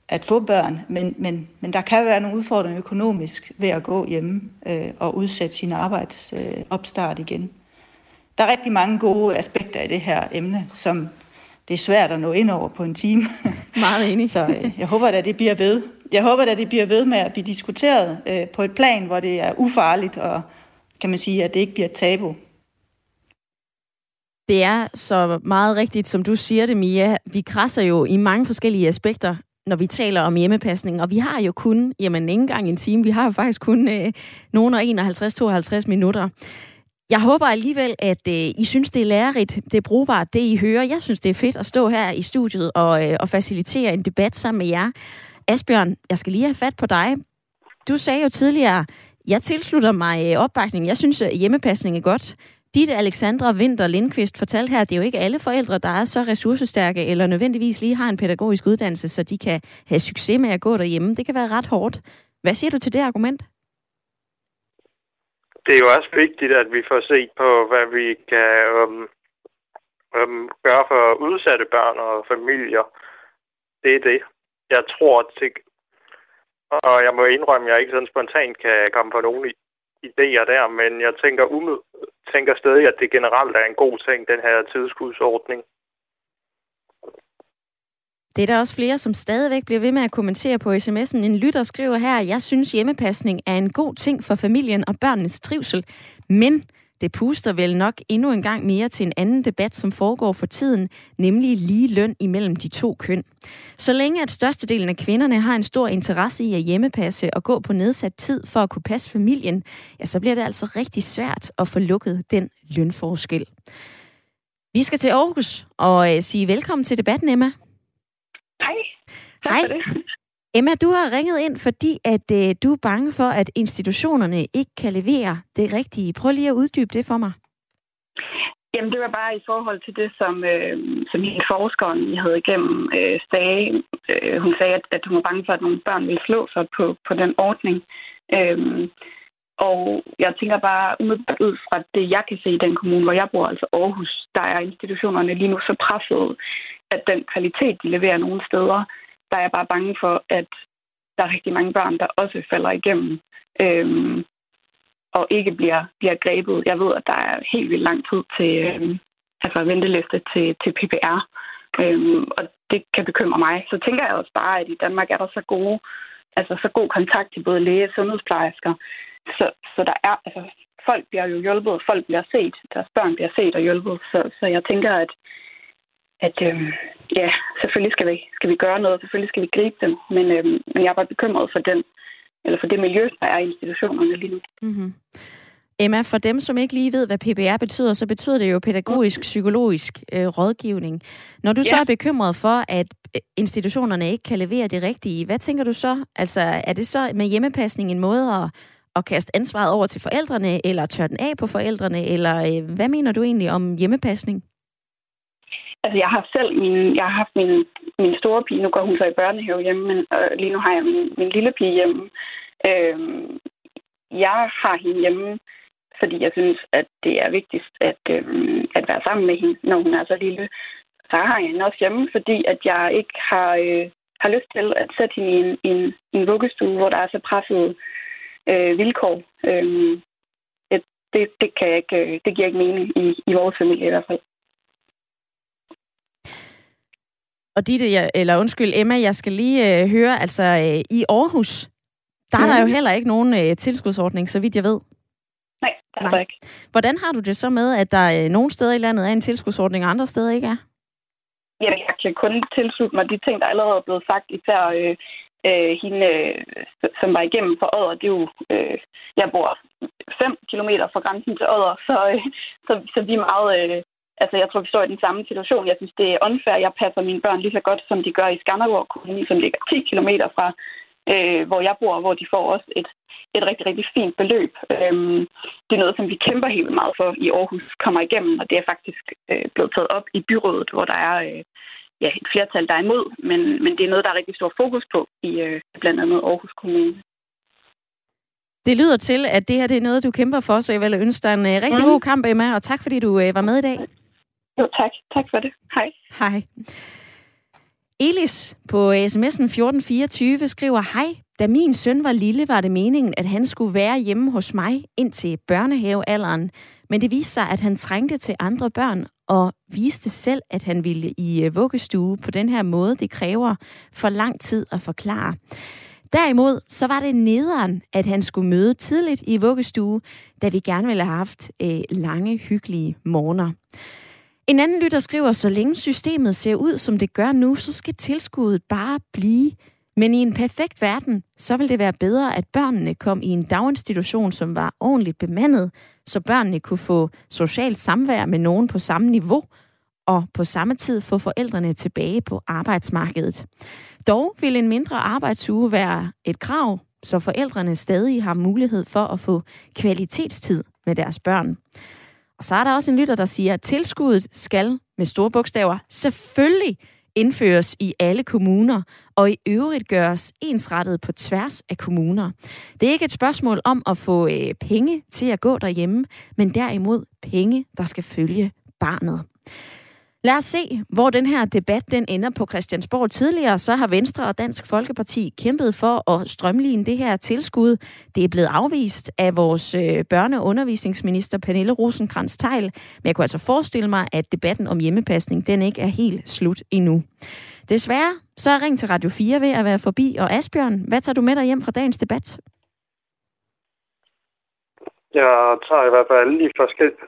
at få børn, men, men, men der kan være nogle udfordringer økonomisk ved at gå hjemme øh, og udsætte sin arbejdsopstart øh, igen. Der er rigtig mange gode aspekter i det her emne, som det er svært at nå ind over på en time. Meget enig. Så øh, jeg håber at det bliver ved. Jeg håber at det bliver ved med at blive diskuteret øh, på et plan, hvor det er ufarligt, og kan man sige, at det ikke bliver et tabu. Det er så meget rigtigt, som du siger det, Mia. Vi krasser jo i mange forskellige aspekter når vi taler om hjemmepasning. Og vi har jo kun, jamen ikke engang en time, vi har jo faktisk kun øh, nogen og 51-52 minutter. Jeg håber alligevel, at øh, I synes, det er lærerigt, det er brugbart, det I hører. Jeg synes, det er fedt at stå her i studiet og, øh, og facilitere en debat sammen med jer. Asbjørn, jeg skal lige have fat på dig. Du sagde jo tidligere, jeg tilslutter mig øh, opbakningen. Jeg synes, at hjemmepasning er godt. Ditte Alexandra Winter Lindqvist fortalte her, at det er jo ikke alle forældre, der er så ressourcestærke, eller nødvendigvis lige har en pædagogisk uddannelse, så de kan have succes med at gå derhjemme. Det kan være ret hårdt. Hvad siger du til det argument? Det er jo også vigtigt, at vi får set på, hvad vi kan um, um, gøre for udsatte børn og familier. Det er det. Jeg tror, til, og jeg må indrømme, at jeg ikke sådan spontant kan komme på nogen idéer der, men jeg tænker tænker stadig, at det generelt er en god ting, den her tidskudsordning. Det er der også flere, som stadigvæk bliver ved med at kommentere på sms'en. En lytter skriver her, jeg synes hjemmepasning er en god ting for familien og børnenes trivsel, men det puster vel nok endnu en gang mere til en anden debat, som foregår for tiden, nemlig lige løn imellem de to køn. Så længe at størstedelen af kvinderne har en stor interesse i at hjemmepasse og gå på nedsat tid for at kunne passe familien, ja, så bliver det altså rigtig svært at få lukket den lønforskel. Vi skal til Aarhus og øh, sige velkommen til debatten, Emma. Hej. Hej. Emma, du har ringet ind, fordi at øh, du er bange for, at institutionerne ikke kan levere det rigtige. Prøv lige at uddybe det for mig. Jamen, det var bare i forhold til det, som, øh, som hende forskeren, havde igennem, øh, sagde. Øh, hun sagde, at, at hun var bange for, at nogle børn ville slå sig på, på den ordning. Øh, og jeg tænker bare umiddelbart ud fra det, jeg kan se i den kommune, hvor jeg bor, altså Aarhus, der er institutionerne lige nu så presset, at den kvalitet, de leverer nogle steder, der er jeg bare bange for, at der er rigtig mange børn, der også falder igennem øhm, og ikke bliver, bliver grebet. Jeg ved, at der er helt vildt lang tid til øhm, altså venteliste til, til PPR, øhm, og det kan bekymre mig. Så tænker jeg også bare, at i Danmark er der så gode, altså så god kontakt til både læge og sundhedsplejersker, så, så der er, altså folk bliver jo hjulpet, folk bliver set, deres børn bliver set og hjulpet, så, så jeg tænker, at at øh, ja, selvfølgelig skal vi, skal vi gøre noget, selvfølgelig skal vi gribe dem, men, øh, men jeg er bare bekymret for den, eller for det miljø, der er i institutionerne lige nu. Mm-hmm. Emma, for dem, som ikke lige ved, hvad PBR betyder, så betyder det jo pædagogisk-psykologisk øh, rådgivning. Når du ja. så er bekymret for, at øh, institutionerne ikke kan levere det rigtige, hvad tænker du så? Altså, er det så med hjemmepasning en måde at, at kaste ansvaret over til forældrene, eller tørre den af på forældrene, eller øh, hvad mener du egentlig om hjemmepasning? Altså, jeg har selv min, jeg har haft min, min store pige, nu går hun så i børnehave hjemme, men øh, lige nu har jeg min, min lille pige hjemme. Øh, jeg har hende hjemme, fordi jeg synes, at det er vigtigst at, øh, at være sammen med hende, når hun er så lille. Så har jeg hende også hjemme, fordi at jeg ikke har, øh, har lyst til at sætte hende i en, en, en vuggestue, hvor der er så presset øh, vilkår. Øh, det, det, kan jeg ikke, øh, det giver ikke mening i, i vores familie i hvert fald. Og Ditte, jeg, eller undskyld Emma, jeg skal lige øh, høre, altså øh, i Aarhus, der mm. er der jo mhm. heller ikke nogen øh, tilskudsordning, så vidt jeg ved. Nej, det er der ikke. Hvordan har du det så med, at der øh, nogle steder i landet er en tilskudsordning, og andre steder ikke er? Jamen, jeg kan kun tilslutte mig de ting, der allerede er blevet sagt, især øh, øh, hende, øh, som var igennem for Odder. Det er jo, øh, jeg bor 5 km fra grænsen til Odder, så, øh, så, så vi er meget øh, altså, jeg tror, vi står i den samme situation. Jeg synes, det er unfair. Jeg passer mine børn lige så godt, som de gør i Skanderborg Kommune, som ligger 10 km fra, øh, hvor jeg bor, hvor de får også et, et rigtig, rigtig fint beløb. Øhm, det er noget, som vi kæmper helt meget for i Aarhus, kommer igennem, og det er faktisk øh, blevet taget op i byrådet, hvor der er øh, ja, et flertal, der er imod, men, men det er noget, der er rigtig stor fokus på i øh, blandt andet Aarhus Kommune. Det lyder til, at det her det er noget, du kæmper for, så jeg vil ønske dig en uh, rigtig mm. god kamp, Emma, og tak fordi du uh, var med i dag. Jo, tak. Tak for det. Hej. Hej. Elis på sms'en 1424 skriver, Hej, da min søn var lille, var det meningen, at han skulle være hjemme hos mig indtil børnehavealderen. Men det viste sig, at han trængte til andre børn og viste selv, at han ville i øh, vuggestue på den her måde. Det kræver for lang tid at forklare. Derimod så var det nederen, at han skulle møde tidligt i vuggestue, da vi gerne ville have haft øh, lange, hyggelige morgener. En anden lytter skriver, så længe systemet ser ud, som det gør nu, så skal tilskuddet bare blive. Men i en perfekt verden, så vil det være bedre, at børnene kom i en daginstitution, som var ordentligt bemandet, så børnene kunne få socialt samvær med nogen på samme niveau, og på samme tid få forældrene tilbage på arbejdsmarkedet. Dog vil en mindre arbejdsuge være et krav, så forældrene stadig har mulighed for at få kvalitetstid med deres børn. Og så er der også en lytter, der siger, at tilskuddet skal med store bogstaver selvfølgelig indføres i alle kommuner, og i øvrigt gøres ensrettet på tværs af kommuner. Det er ikke et spørgsmål om at få øh, penge til at gå derhjemme, men derimod penge, der skal følge barnet. Lad os se, hvor den her debat den ender på Christiansborg. Tidligere så har Venstre og Dansk Folkeparti kæmpet for at strømligne det her tilskud. Det er blevet afvist af vores øh, børneundervisningsminister børne- og undervisningsminister Pernille rosenkrantz teil men jeg kunne altså forestille mig, at debatten om hjemmepasning den ikke er helt slut endnu. Desværre så er Ring til Radio 4 ved at være forbi, og Asbjørn, hvad tager du med dig hjem fra dagens debat? Jeg tager i hvert fald alle de forskellige,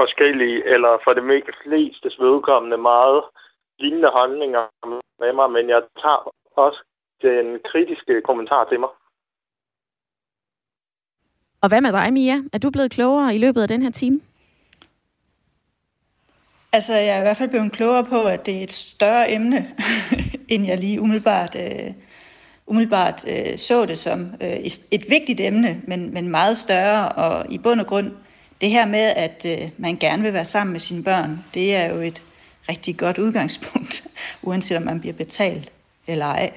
forskellige eller for det mest fleste vedkommende meget lignende holdninger med mig, men jeg tager også den kritiske kommentar til mig. Og hvad med dig, Mia? Er du blevet klogere i løbet af den her time? Altså, jeg er i hvert fald blevet klogere på, at det er et større emne, end jeg lige umiddelbart øh, umiddelbart øh, så det som øh, et vigtigt emne, men, men meget større, og i bund og grund det her med, at øh, man gerne vil være sammen med sine børn, det er jo et rigtig godt udgangspunkt, uanset om man bliver betalt eller ej.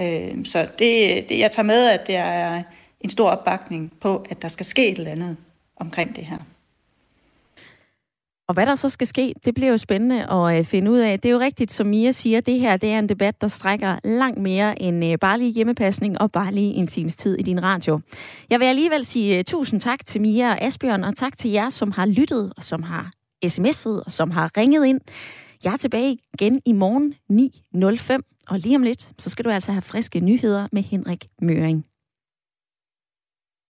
Øh, så det, det, jeg tager med, at det er en stor opbakning på, at der skal ske et eller andet omkring det her. Og hvad der så skal ske, det bliver jo spændende at øh, finde ud af. Det er jo rigtigt, som Mia siger, det her det er en debat, der strækker langt mere end øh, bare lige hjemmepasning og bare lige en times tid i din radio. Jeg vil alligevel sige øh, tusind tak til Mia og Asbjørn, og tak til jer, som har lyttet, og som har sms'et, og som har ringet ind. Jeg er tilbage igen i morgen 9.05, og lige om lidt, så skal du altså have friske nyheder med Henrik Møring.